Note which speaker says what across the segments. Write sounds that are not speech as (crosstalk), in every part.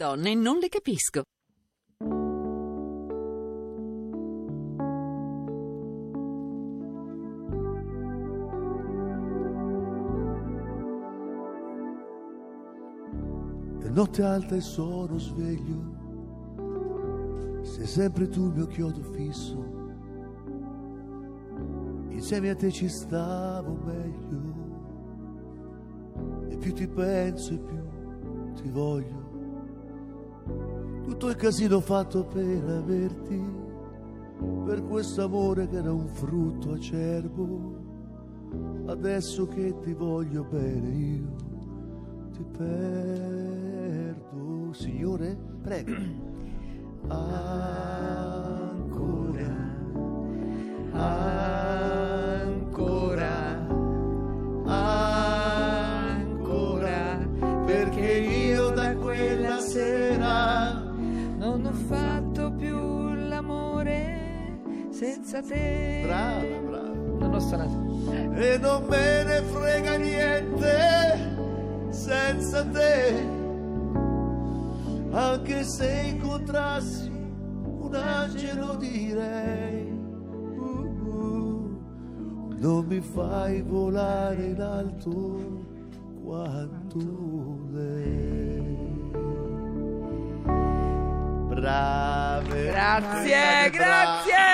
Speaker 1: Donne non le capisco.
Speaker 2: È notte alta e sono sveglio. Sei sempre tu il mio chiodo fisso. Insieme a te ci stavo meglio. E più ti penso e più ti voglio. Tutto il casino fatto per averti. Per questo amore che era un frutto acerbo. Adesso che ti voglio bene io ti perdo. Signore, prego. (clears throat) Ancora, ancora,
Speaker 3: senza te.
Speaker 2: brava, brava.
Speaker 3: Non ho suonato.
Speaker 2: e non me ne frega niente senza te. Anche se incontrassi un angelo direi, uh, uh, non mi fai volare in alto quanto lei. Brave.
Speaker 3: Grazie, grazie.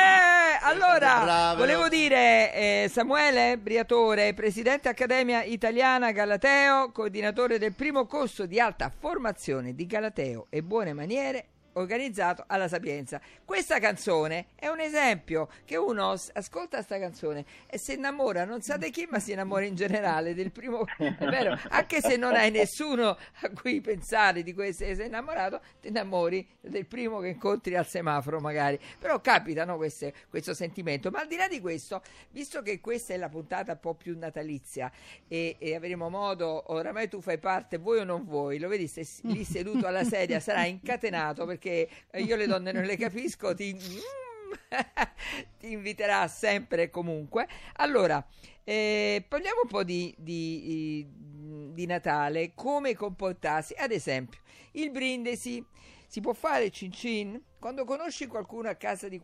Speaker 3: Allora,
Speaker 2: Brave.
Speaker 3: volevo dire eh, Samuele Briatore, presidente Accademia Italiana Galateo, coordinatore del primo corso di alta formazione di Galateo e buone maniere organizzato alla Sapienza. Questa canzone è un esempio che uno ascolta sta canzone e si innamora, non sa di chi, ma si innamora in generale del primo, (laughs) è vero, anche se non hai nessuno a cui pensare di cui sei innamorato, ti innamori del primo che incontri al semaforo magari. Però capita no, queste- questo sentimento. Ma al di là di questo, visto che questa è la puntata un po' più natalizia e, e avremo modo, oramai tu fai parte, vuoi o non vuoi, lo vedi, sei lì seduto alla sedia, sarai (laughs) incatenato perché eh, io le donne non le capisco, ti, (laughs) ti inviterà sempre e comunque. Allora, eh, parliamo un po' di, di- di Natale, come comportarsi. Ad esempio, il brindisi si può fare cin cin? Quando conosci qualcuno a casa di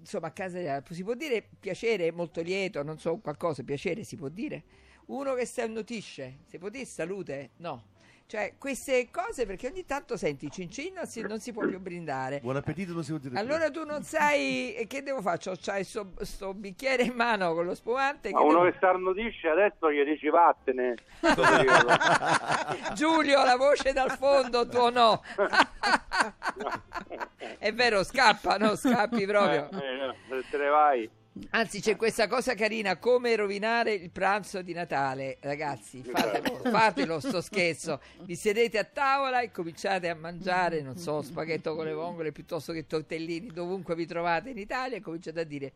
Speaker 3: insomma a casa si può dire piacere, molto lieto, non so, qualcosa, piacere si può dire? Uno che si annutisce, si può dire salute? No. Cioè, queste cose perché ogni tanto senti cin cin non si, non si può più brindare.
Speaker 2: Buon appetito, non si può dire più.
Speaker 3: Allora tu non sai e che devo fare? C'hai sto, sto bicchiere in mano con lo spumante.
Speaker 4: Ma
Speaker 3: che
Speaker 4: uno
Speaker 3: devo-
Speaker 4: che starnutisce adesso gli dici vattene. (laughs)
Speaker 3: Giulio, la voce dal fondo, tuo no. (laughs) È vero, scappa, no? Scappi proprio.
Speaker 4: Eh, eh, te ne vai.
Speaker 3: Anzi, c'è questa cosa carina, come rovinare il pranzo di Natale. Ragazzi, fatelo, fatelo sto (laughs) scherzo. Vi sedete a tavola e cominciate a mangiare, non so, spaghetto con le vongole piuttosto che tortellini, dovunque vi trovate in Italia e cominciate a dire...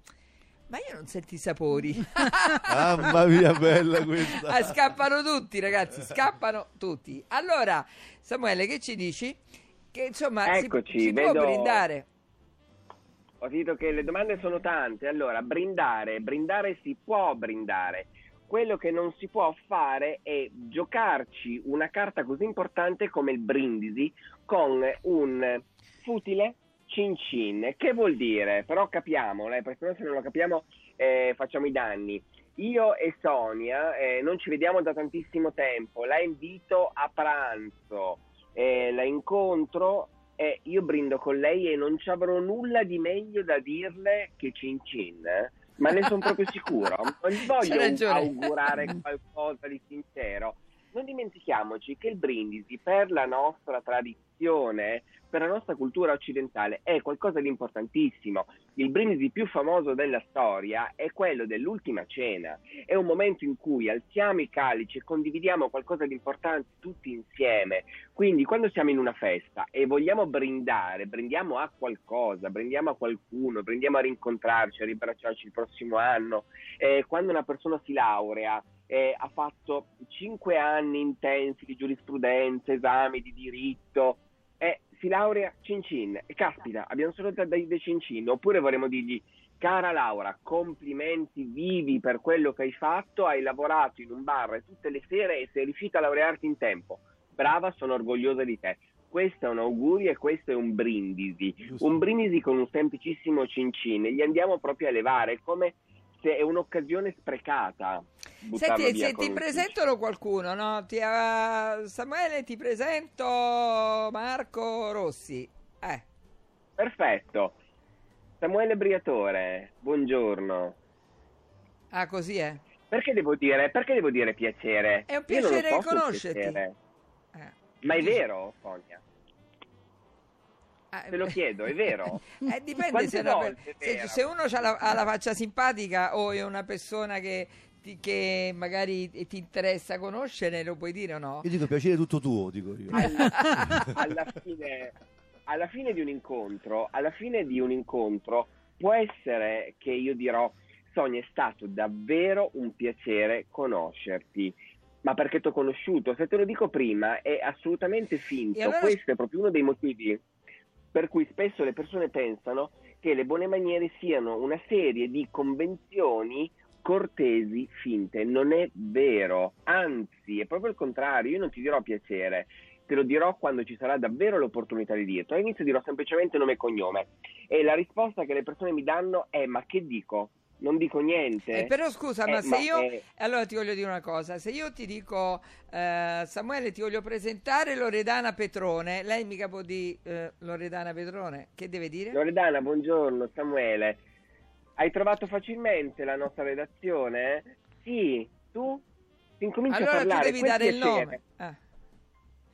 Speaker 3: Ma io non sento i sapori. (laughs)
Speaker 2: Mamma mia, bella questa.
Speaker 3: Ah, scappano tutti, ragazzi, scappano tutti. Allora, Samuele, che ci dici? Che insomma, si-
Speaker 5: Eccoci,
Speaker 3: si, può
Speaker 5: vedo-
Speaker 3: brindare.
Speaker 5: Ho sentito che le domande sono tante. Allora, brindare, brindare si può brindare. Quello che non si può fare è giocarci una carta così importante come il brindisi con un futile cin cin. Che vuol dire? Però capiamolo, eh, perché se non lo capiamo eh, facciamo i danni. Io e Sonia eh, non ci vediamo da tantissimo tempo, la invito a pranzo, eh, la incontro e io brindo con lei e non ci avrò nulla di meglio da dirle che cin cin. eh. Ma ne sono proprio sicuro. (laughs) Non gli voglio augurare qualcosa di sincero. Non dimentichiamoci che il brindisi per la nostra tradizione, per la nostra cultura occidentale, è qualcosa di importantissimo. Il brindisi più famoso della storia è quello dell'ultima cena. È un momento in cui alziamo i calici e condividiamo qualcosa di importante tutti insieme. Quindi quando siamo in una festa e vogliamo brindare, brindiamo a qualcosa, brindiamo a qualcuno, brindiamo a rincontrarci, a riabbracciarci il prossimo anno. Eh, quando una persona si laurea, eh, ha fatto cinque anni intensi di giurisprudenza, esami di diritto, si laurea cin cin. E caspita, abbiamo solo da dei dei cin cin. Oppure vorremmo dirgli, cara Laura, complimenti vivi per quello che hai fatto, hai lavorato in un bar tutte le sere e sei riuscita a laurearti in tempo. Brava, sono orgogliosa di te. questo è un augurio e questo è un brindisi. Un brindisi con un semplicissimo cincin. Gli andiamo proprio a levare, come se è un'occasione sprecata.
Speaker 3: Senti, se ti presentano qualcuno, no? Ti, eh, Samuele, ti presento Marco Rossi. Eh,
Speaker 5: Perfetto. Samuele Briatore, buongiorno.
Speaker 3: ah, così è.
Speaker 5: Perché devo dire, perché devo dire piacere?
Speaker 3: È un piacere conoscerti.
Speaker 5: piacere.
Speaker 3: Eh.
Speaker 5: Ma è vero, Sonia?
Speaker 3: Ah,
Speaker 5: Te lo chiedo, è vero? (laughs)
Speaker 3: Eh, dipende se, una se,
Speaker 5: vero?
Speaker 3: se uno ha la, ha la faccia simpatica o è una persona che, ti- che magari ti interessa conoscere, lo puoi dire o no?
Speaker 2: Io dico piacere tutto tuo, dico io.
Speaker 5: alla, (laughs) alla fine, alla fine di un incontro, alla fine di un incontro può essere che io dirò Sonia è stato davvero un piacere conoscerti. Ma perché ti ho conosciuto? Se te lo dico prima è assolutamente finto.
Speaker 3: Allora-
Speaker 5: Questo è proprio uno dei motivi per cui spesso le persone pensano che le buone maniere siano una serie di convenzioni cortesi finte. Non è vero, anzi, è proprio il contrario. Io non ti dirò piacere, te lo dirò quando ci sarà davvero l'opportunità di dirlo. All'inizio dirò semplicemente nome e cognome. E la risposta che le persone mi danno è: Ma che dico? Non dico niente.
Speaker 3: Eh, però scusa,
Speaker 5: Eh,
Speaker 3: ma se
Speaker 5: ma
Speaker 3: io...
Speaker 5: è-
Speaker 3: Allora ti voglio dire una cosa, se io ti dico eh, Samuele ti voglio presentare Loredana Petrone, lei mica può dire eh, Loredana Petrone, che deve dire?
Speaker 5: Loredana, buongiorno, Samuele. Hai trovato facilmente la nostra redazione? Sì, tu? Ti incominci
Speaker 3: allora
Speaker 5: a
Speaker 3: tu
Speaker 5: parlare.
Speaker 3: devi
Speaker 5: quel
Speaker 3: dare il nome. Ah.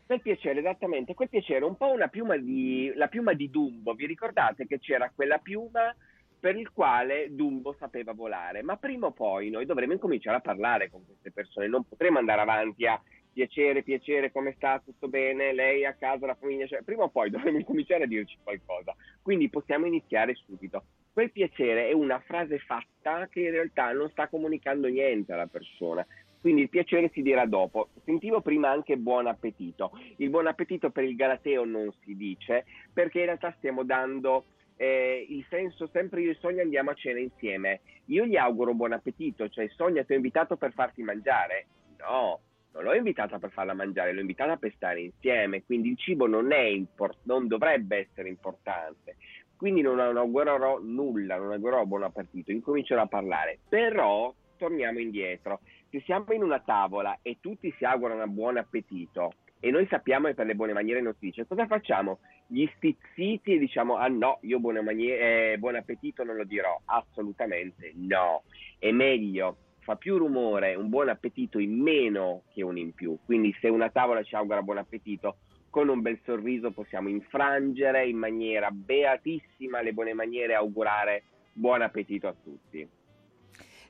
Speaker 5: Quel piacere, esattamente, quel piacere, un po' una piuma di, la piuma di Dumbo. Vi ricordate che c'era quella piuma per il quale Dumbo sapeva volare? Ma prima o poi noi dovremo incominciare a parlare con queste persone, non potremo andare avanti a piacere, piacere, come sta, tutto bene, lei a casa, la famiglia, cioè, prima o poi (laughs) dovremo incominciare a dirci qualcosa. Quindi possiamo iniziare subito. Quel piacere è una frase fatta che in realtà non sta comunicando niente alla persona. Quindi il piacere si dirà dopo. Sentivo prima anche buon appetito. Il buon appetito per il Galateo non si dice perché in realtà stiamo dando eh, il senso sempre io e Sonia andiamo a cena insieme. Io gli auguro buon appetito, cioè Sonia ti ho invitato per farti mangiare. No, non l'ho invitata per farla mangiare, l'ho invitata per stare insieme. Quindi il cibo non, import- non dovrebbe essere importante. Quindi non augurerò nulla, non augurerò buon appetito, incomincerò a parlare. Però torniamo indietro. Se siamo in una tavola e tutti si augurano buon appetito e noi sappiamo che per le buone maniere non si dice, cosa facciamo? Gli stizziti e diciamo, ah no, io maniere, eh, buon appetito non lo dirò. Assolutamente no. È meglio, fa più rumore un buon appetito in meno che un in più. Quindi se una tavola ci augura buon appetito, con un bel sorriso possiamo infrangere in maniera beatissima le buone maniere e augurare buon appetito a tutti.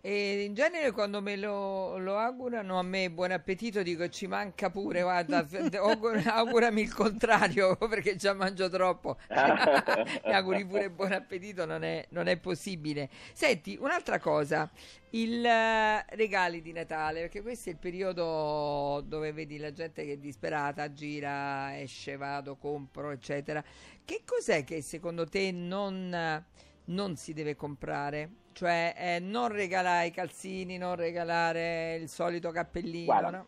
Speaker 3: E in genere quando me lo, lo augurano a me buon appetito dico ci manca pure, guarda, (laughs) augurami il contrario (laughs) perché già mangio troppo. (laughs) Mi auguri pure buon appetito, non è, non è possibile. Senti, un'altra cosa, il eh, regali di Natale, perché questo è il periodo dove vedi la gente che è disperata, gira, esce, vado, compro, eccetera. Che cos'è che secondo te non, non si deve comprare? Cioè eh, non regalare i calzini, non regalare il solito cappellino,
Speaker 5: Guarda,
Speaker 3: no?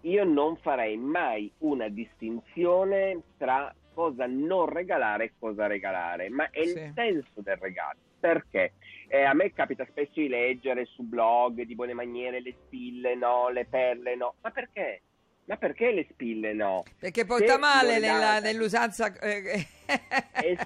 Speaker 5: Io non farei mai una distinzione tra cosa non regalare e cosa regalare, ma è
Speaker 3: Sì.
Speaker 5: il senso del regalo. Perché? Eh, a me capita spesso di leggere su blog di buone maniere le spille no, le perle no. Ma perché? Ma perché le spille no?
Speaker 3: Perché
Speaker 5: Se
Speaker 3: porta male nella- nell'usanza... eh, (laughs)
Speaker 5: è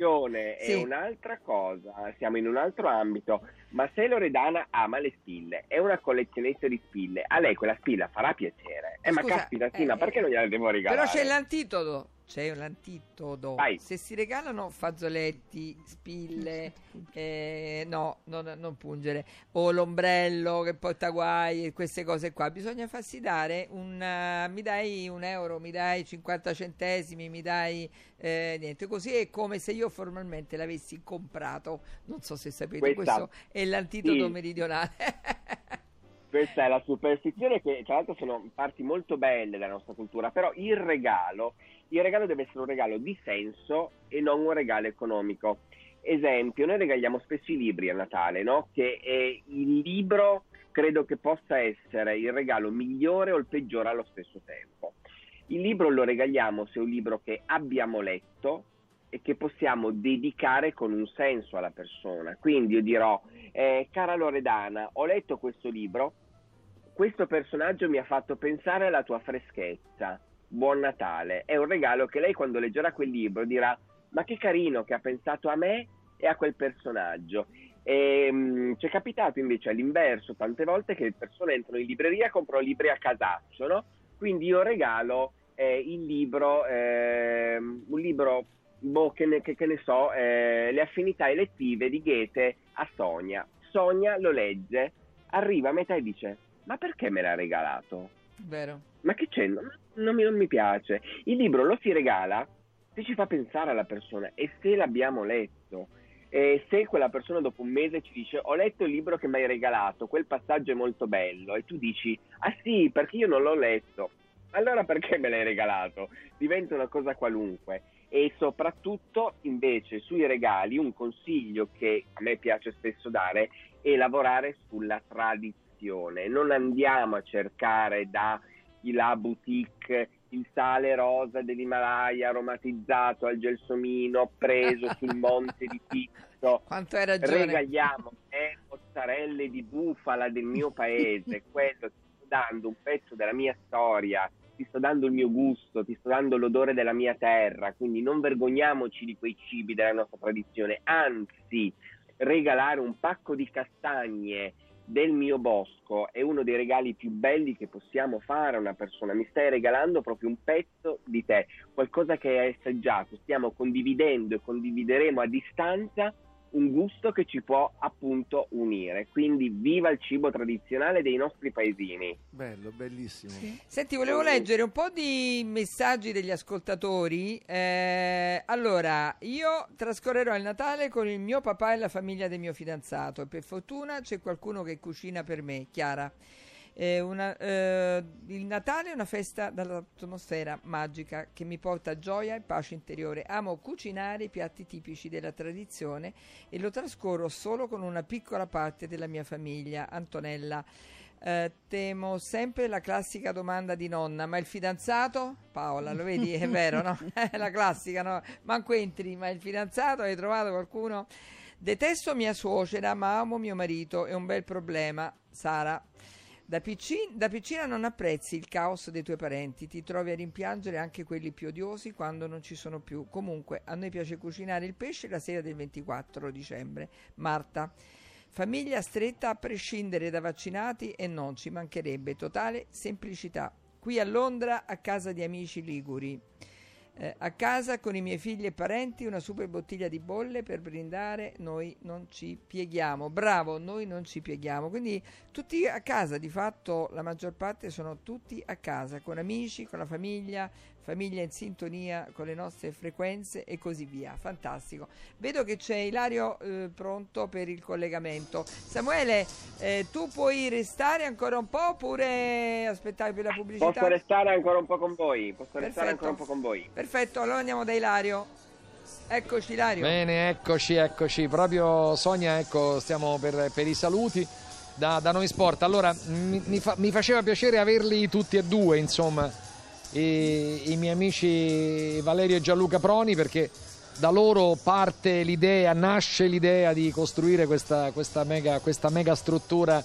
Speaker 5: superstizione,
Speaker 3: Sì.
Speaker 5: è un'altra cosa, siamo in un altro ambito, ma se Loredana ama le spille, è una collezionista di spille, a lei quella spilla farà piacere. Eh, ma
Speaker 3: Scusa,
Speaker 5: caspita, sì,
Speaker 3: eh,
Speaker 5: ma perché non gliela devo regalare?
Speaker 3: Però c'è l'antidoto. C'è l'antidoto.
Speaker 5: Vai.
Speaker 3: Se si regalano fazzoletti, spille, eh, no, non, non pungere, o l'ombrello che porta guai queste cose qua, bisogna farsi dare un... eh, mi dai un euro, mi dai 50 centesimi, mi dai eh, niente. Così è come se io formalmente l'avessi comprato. Non so se sapete,
Speaker 5: Questa-
Speaker 3: questo è l'antidoto
Speaker 5: sì.
Speaker 3: meridionale.
Speaker 5: Questa è la superstizione che tra l'altro sono parti molto belle della nostra cultura, però il regalo, il regalo deve essere un regalo di senso e non un regalo economico. Esempio, noi regaliamo spesso i libri a Natale, no? Che il libro credo che possa essere il regalo migliore o il peggiore allo stesso tempo. Il libro lo regaliamo se è un libro che abbiamo letto e che possiamo dedicare con un senso alla persona. Quindi io dirò, eh, cara Loredana, ho letto questo libro, questo personaggio mi ha fatto pensare alla tua freschezza. Buon Natale. È un regalo che lei quando leggerà quel libro dirà, ma che carino che ha pensato a me e a quel personaggio. E, um, ci è capitato invece all'inverso tante volte che le persone entrano in libreria e comprano libri a casaccio, no? Quindi io regalo eh, il libro, eh, un libro boh, che, ne, che, che ne so, eh, le affinità elettive di Goethe a Sonia. Sonia lo legge, arriva a metà e dice: Ma perché me l'ha regalato?
Speaker 3: Vero.
Speaker 5: Ma che c'è? Non, mi, non mi piace. Il libro lo si regala se ci fa pensare alla persona e se l'abbiamo letto. E se quella persona dopo un mese ci dice ho letto il libro che mi hai regalato, quel passaggio è molto bello e tu dici ah sì perché io non l'ho letto, allora perché me l'hai regalato? Diventa una cosa qualunque e soprattutto invece sui regali un consiglio che a me piace spesso dare è lavorare sulla tradizione, non andiamo a cercare da la boutique il sale rosa dell'Himalaya aromatizzato al gelsomino preso (laughs) sul monte di Pizzo.
Speaker 3: Quanto hai ragione.
Speaker 5: Regaliamo le mozzarelle di bufala del mio paese, (laughs) quello ti sto dando un pezzo della mia storia, ti sto dando il mio gusto, ti sto dando l'odore della mia terra, quindi non vergogniamoci di quei cibi della nostra tradizione, anzi regalare un pacco di castagne del mio bosco è uno dei regali più belli che possiamo fare a una persona. Mi stai regalando proprio un pezzo di te, qualcosa che hai assaggiato. Stiamo condividendo e condivideremo a distanza un gusto che ci può appunto unire. Quindi viva il cibo tradizionale dei nostri paesini.
Speaker 2: Bello, bellissimo. Sì.
Speaker 3: Senti, volevo leggere un po' di messaggi degli ascoltatori. Eh, allora, io trascorrerò il Natale con il mio papà e la famiglia del mio fidanzato e per fortuna c'è qualcuno che cucina per me, Chiara. Eh, una, eh, il Natale è una festa dall'atmosfera magica che mi porta gioia e pace interiore. Amo cucinare i piatti tipici della tradizione e lo trascorro solo con una piccola parte della mia famiglia. Antonella. Eh, temo sempre la classica domanda di nonna, ma il fidanzato? Paola, lo vedi? È vero, no? (laughs) (laughs) È la classica, no? Manco entri, ma il fidanzato? Hai trovato qualcuno? Detesto mia suocera, ma amo mio marito, è un bel problema. Sara. Da, piccin- da, piccina non apprezzi il caos dei tuoi parenti, ti trovi a rimpiangere anche quelli più odiosi quando non ci sono più. Comunque, a noi piace cucinare il pesce la sera del 24 dicembre. Marta. Famiglia stretta a prescindere da vaccinati e non ci mancherebbe totale semplicità. Qui a Londra, a casa di amici liguri eh, a casa con i miei figli e parenti una super bottiglia di bolle per brindare, noi non ci pieghiamo. Bravo, noi non ci pieghiamo. Quindi tutti a casa, di fatto la maggior parte sono tutti a casa, con amici, con la famiglia, famiglia in sintonia con le nostre frequenze e così via. Fantastico. Vedo che c'è Ilario eh, pronto per il collegamento. Samuele, eh, tu puoi restare ancora un po' oppure aspettare per la pubblicità?
Speaker 5: Posso restare ancora un po' con voi. Posso Perfetto. restare ancora un po' con voi.
Speaker 3: Perfetto, allora andiamo da Ilario. Eccoci Ilario.
Speaker 1: Bene, eccoci, eccoci. Proprio Sonia, ecco, stiamo per, per i saluti. Da, da, Noi Sport. Allora, mi, mi, fa, mi faceva piacere averli tutti e due, insomma, i, i miei amici Valerio e Gianluca Proni perché da loro parte l'idea, nasce l'idea di costruire questa, questa, mega, questa mega, struttura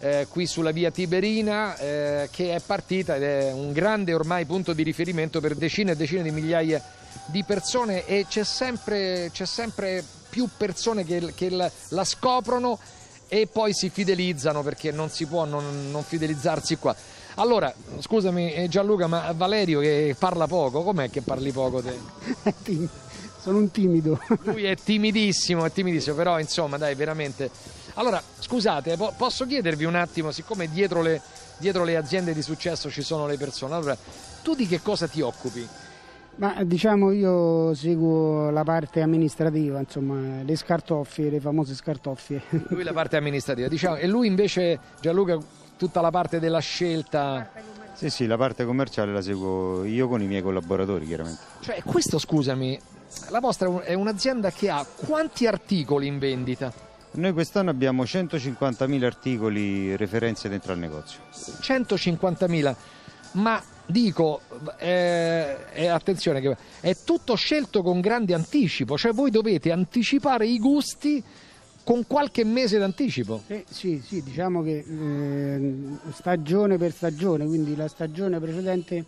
Speaker 1: eh, qui sulla via Tiberina eh, che è partita ed è un grande ormai punto di riferimento per decine e decine di migliaia di persone e c'è sempre, sempre più persone che, che la, la, scoprono e poi si fidelizzano perché non si può non, non fidelizzarsi qua. Allora, scusami eh, Gianluca, ma Valerio che parla poco, com'è che parli poco te? (laughs)
Speaker 6: Sono un timido.
Speaker 1: Lui è timidissimo, è timidissimo, però insomma dai, veramente. Allora, scusate, po- posso chiedervi un attimo, siccome dietro le, dietro le aziende di successo ci sono le persone, allora, tu di che cosa ti occupi?
Speaker 6: Ma diciamo io seguo la parte amministrativa, insomma, le scartoffie, le famose scartoffie.
Speaker 1: Lui la parte amministrativa, diciamo, e lui invece, Gianluca, tutta la parte della scelta.
Speaker 7: Sì, sì, la parte commerciale la seguo io con i miei collaboratori, chiaramente.
Speaker 1: Cioè, questo scusami, la vostra è un'azienda che ha quanti articoli in vendita?
Speaker 7: Noi quest'anno abbiamo 150.000 articoli referenze dentro al negozio.
Speaker 1: 150.000, ma dico, eh, eh, attenzione, che è tutto scelto con grande anticipo, cioè voi dovete anticipare i gusti con qualche mese d'anticipo.
Speaker 6: Eh, sì, sì, diciamo che eh, stagione per stagione, quindi la stagione precedente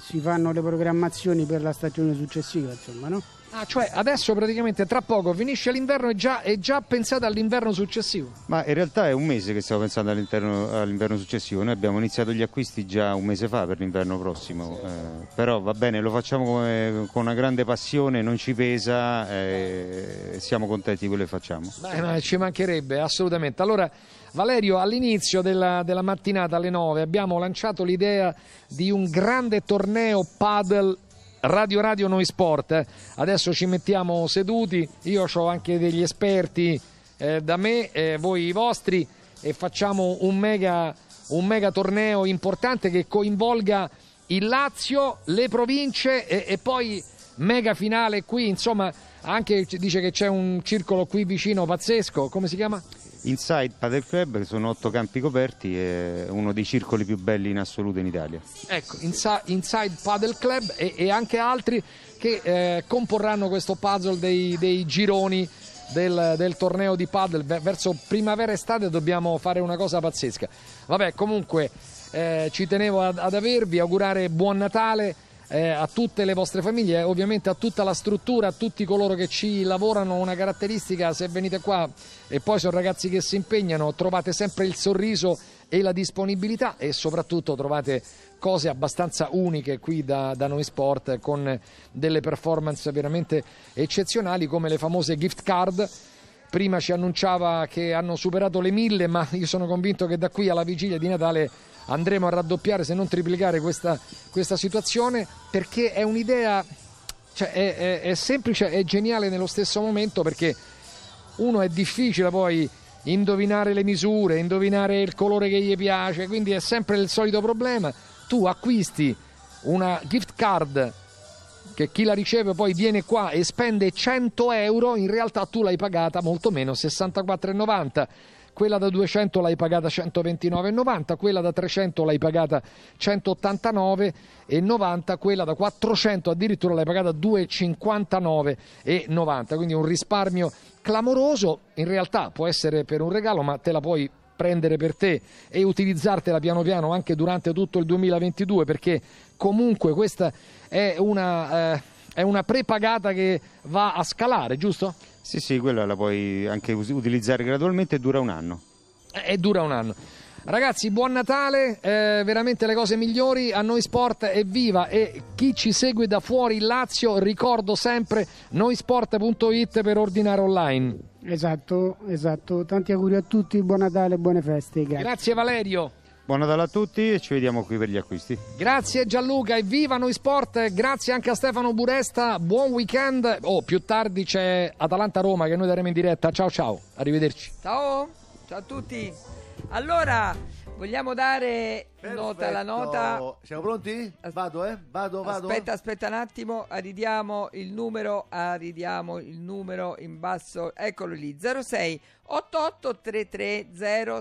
Speaker 6: si fanno le programmazioni per la stagione successiva, insomma, no?
Speaker 1: Ah, cioè adesso praticamente tra poco finisce l'inverno e già, è già pensate all'inverno successivo.
Speaker 7: Ma in realtà è un mese che stiamo pensando all'inverno successivo. Noi abbiamo iniziato gli acquisti già un mese fa per l'inverno prossimo. eh, però va bene, lo facciamo come- con una grande passione, non ci pesa, eh, siamo contenti di quello che facciamo.
Speaker 1: Beh, ma ci mancherebbe, assolutamente. Allora, Valerio, all'inizio della, della mattinata alle 9 abbiamo lanciato l'idea di un grande torneo paddle Radio Radio Noi Sport. Adesso ci mettiamo seduti, io ho anche degli esperti eh, da me, eh, voi i vostri, e facciamo un mega, un mega torneo importante che coinvolga il Lazio, le province e, e poi mega finale qui, insomma, anche dice che c'è un circolo qui vicino pazzesco, come si chiama?
Speaker 7: Inside Padel Club, che sono otto campi coperti, è uno dei circoli più belli in assoluto in Italia.
Speaker 1: Ecco, Insa- Inside Paddle Club e, e anche altri che eh, comporranno questo puzzle dei, dei gironi del, del torneo di paddle. Ver- Verso primavera-estate dobbiamo fare una cosa pazzesca. Vabbè, comunque eh, ci tenevo ad, ad avervi, augurare buon Natale. Eh, a tutte le vostre famiglie, ovviamente a tutta la struttura, a tutti coloro che ci lavorano, una caratteristica se venite qua e poi sono ragazzi che si impegnano, trovate sempre il sorriso e la disponibilità e soprattutto trovate cose abbastanza uniche qui da, da noi sport con delle performance veramente eccezionali come le famose gift card. Prima ci annunciava che hanno superato le mille, ma io sono convinto che da qui alla vigilia di Natale andremo a raddoppiare, se non triplicare, questa, questa situazione perché è un'idea, cioè è, è- è semplice e geniale nello stesso momento perché uno è difficile poi indovinare le misure, indovinare il colore che gli piace, quindi è sempre il solito problema. Tu acquisti una gift card che chi la riceve poi viene qua e spende 100 euro, in realtà tu l'hai pagata molto meno, 64,90. Quella da 200 l'hai pagata 129,90, quella da 300 l'hai pagata 189,90, quella da 400 addirittura l'hai pagata 2,59,90, quindi un risparmio clamoroso, in realtà può essere per un regalo, ma te la puoi prendere per te e utilizzartela piano piano anche durante tutto il 2022 perché comunque questa è una, eh, è una prepagata che va a scalare, giusto?
Speaker 7: Sì, sì, quella la puoi anche utilizzare gradualmente e dura un anno.
Speaker 1: E dura un anno. Ragazzi, buon Natale, eh, veramente le cose migliori. A noi sport evviva e chi ci segue da fuori il Lazio, ricordo sempre noisport.it per ordinare online.
Speaker 6: Esatto, esatto. Tanti auguri a tutti, buon Natale, buone feste. Grazie.
Speaker 1: Grazie Valerio.
Speaker 7: Buon Natale a tutti e ci vediamo qui per gli acquisti.
Speaker 1: Grazie Gianluca, evviva noi sport, grazie anche a Stefano Buresta, buon weekend. Oh, più tardi c'è Atalanta-Roma che noi daremo in diretta. Ciao ciao, arrivederci.
Speaker 3: Ciao, ciao a tutti. Allora, vogliamo dare nota la nota.
Speaker 2: Perfetto. Siamo pronti? Vado, eh? Vado, vado.
Speaker 3: Aspetta, aspetta un attimo, arridiamo il numero, arridiamo il numero in basso, eccolo lì, 06 88 33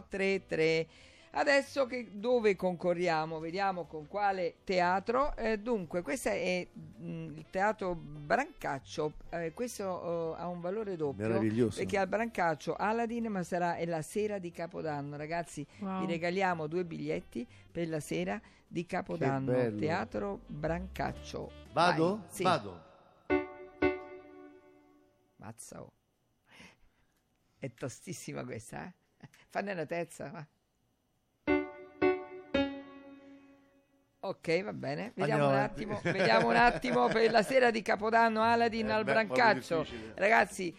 Speaker 3: 033. Adesso che, dove concorriamo? Vediamo con quale teatro. Eh, dunque, questo è mm, il teatro Brancaccio. Eh, questo eh, ha un valore doppio
Speaker 2: Meraviglioso.
Speaker 3: perché al Brancaccio Aladdin, ma sarà è la sera di Capodanno. Ragazzi, vi regaliamo due biglietti per la sera di Capodanno. Teatro Brancaccio.
Speaker 2: Vado?
Speaker 3: Vai, sì.
Speaker 2: Vado.
Speaker 3: Mazza, oh. È tostissima questa, eh? Fanne una terza, va. Ok, va bene. Vediamo un, attimo, (laughs) vediamo un attimo per la sera di Capodanno Aladdin
Speaker 2: Eh,
Speaker 3: al
Speaker 2: beh,
Speaker 3: Brancaccio. Ragazzi,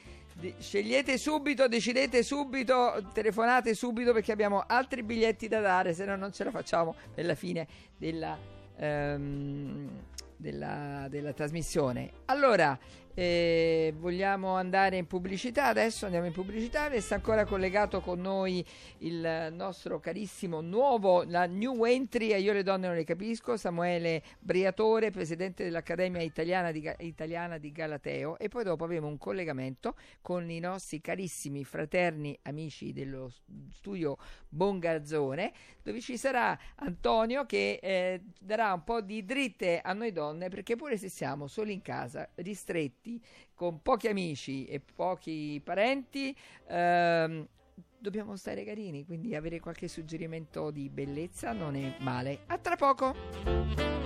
Speaker 3: scegliete subito, decidete subito, telefonate subito perché abbiamo altri biglietti da dare, se no non ce la facciamo alla fine della, ehm, della, della trasmissione. Allora, Eh, vogliamo andare in pubblicità adesso? Andiamo in pubblicità. Resta ancora collegato con noi il nostro carissimo nuovo, la new entry, e io le donne non le capisco, Samuele Briatore, presidente dell'Accademia Italiana di, Italiana di Galateo. E poi dopo avremo un collegamento con i nostri carissimi fraterni amici dello studio Bongarzone, dove ci sarà Antonio che eh, darà un po' di dritte a noi donne, perché pure se siamo soli in casa, ristretti, con pochi amici e pochi parenti, ehm, dobbiamo stare carini, quindi avere qualche suggerimento di bellezza non è male. A tra poco!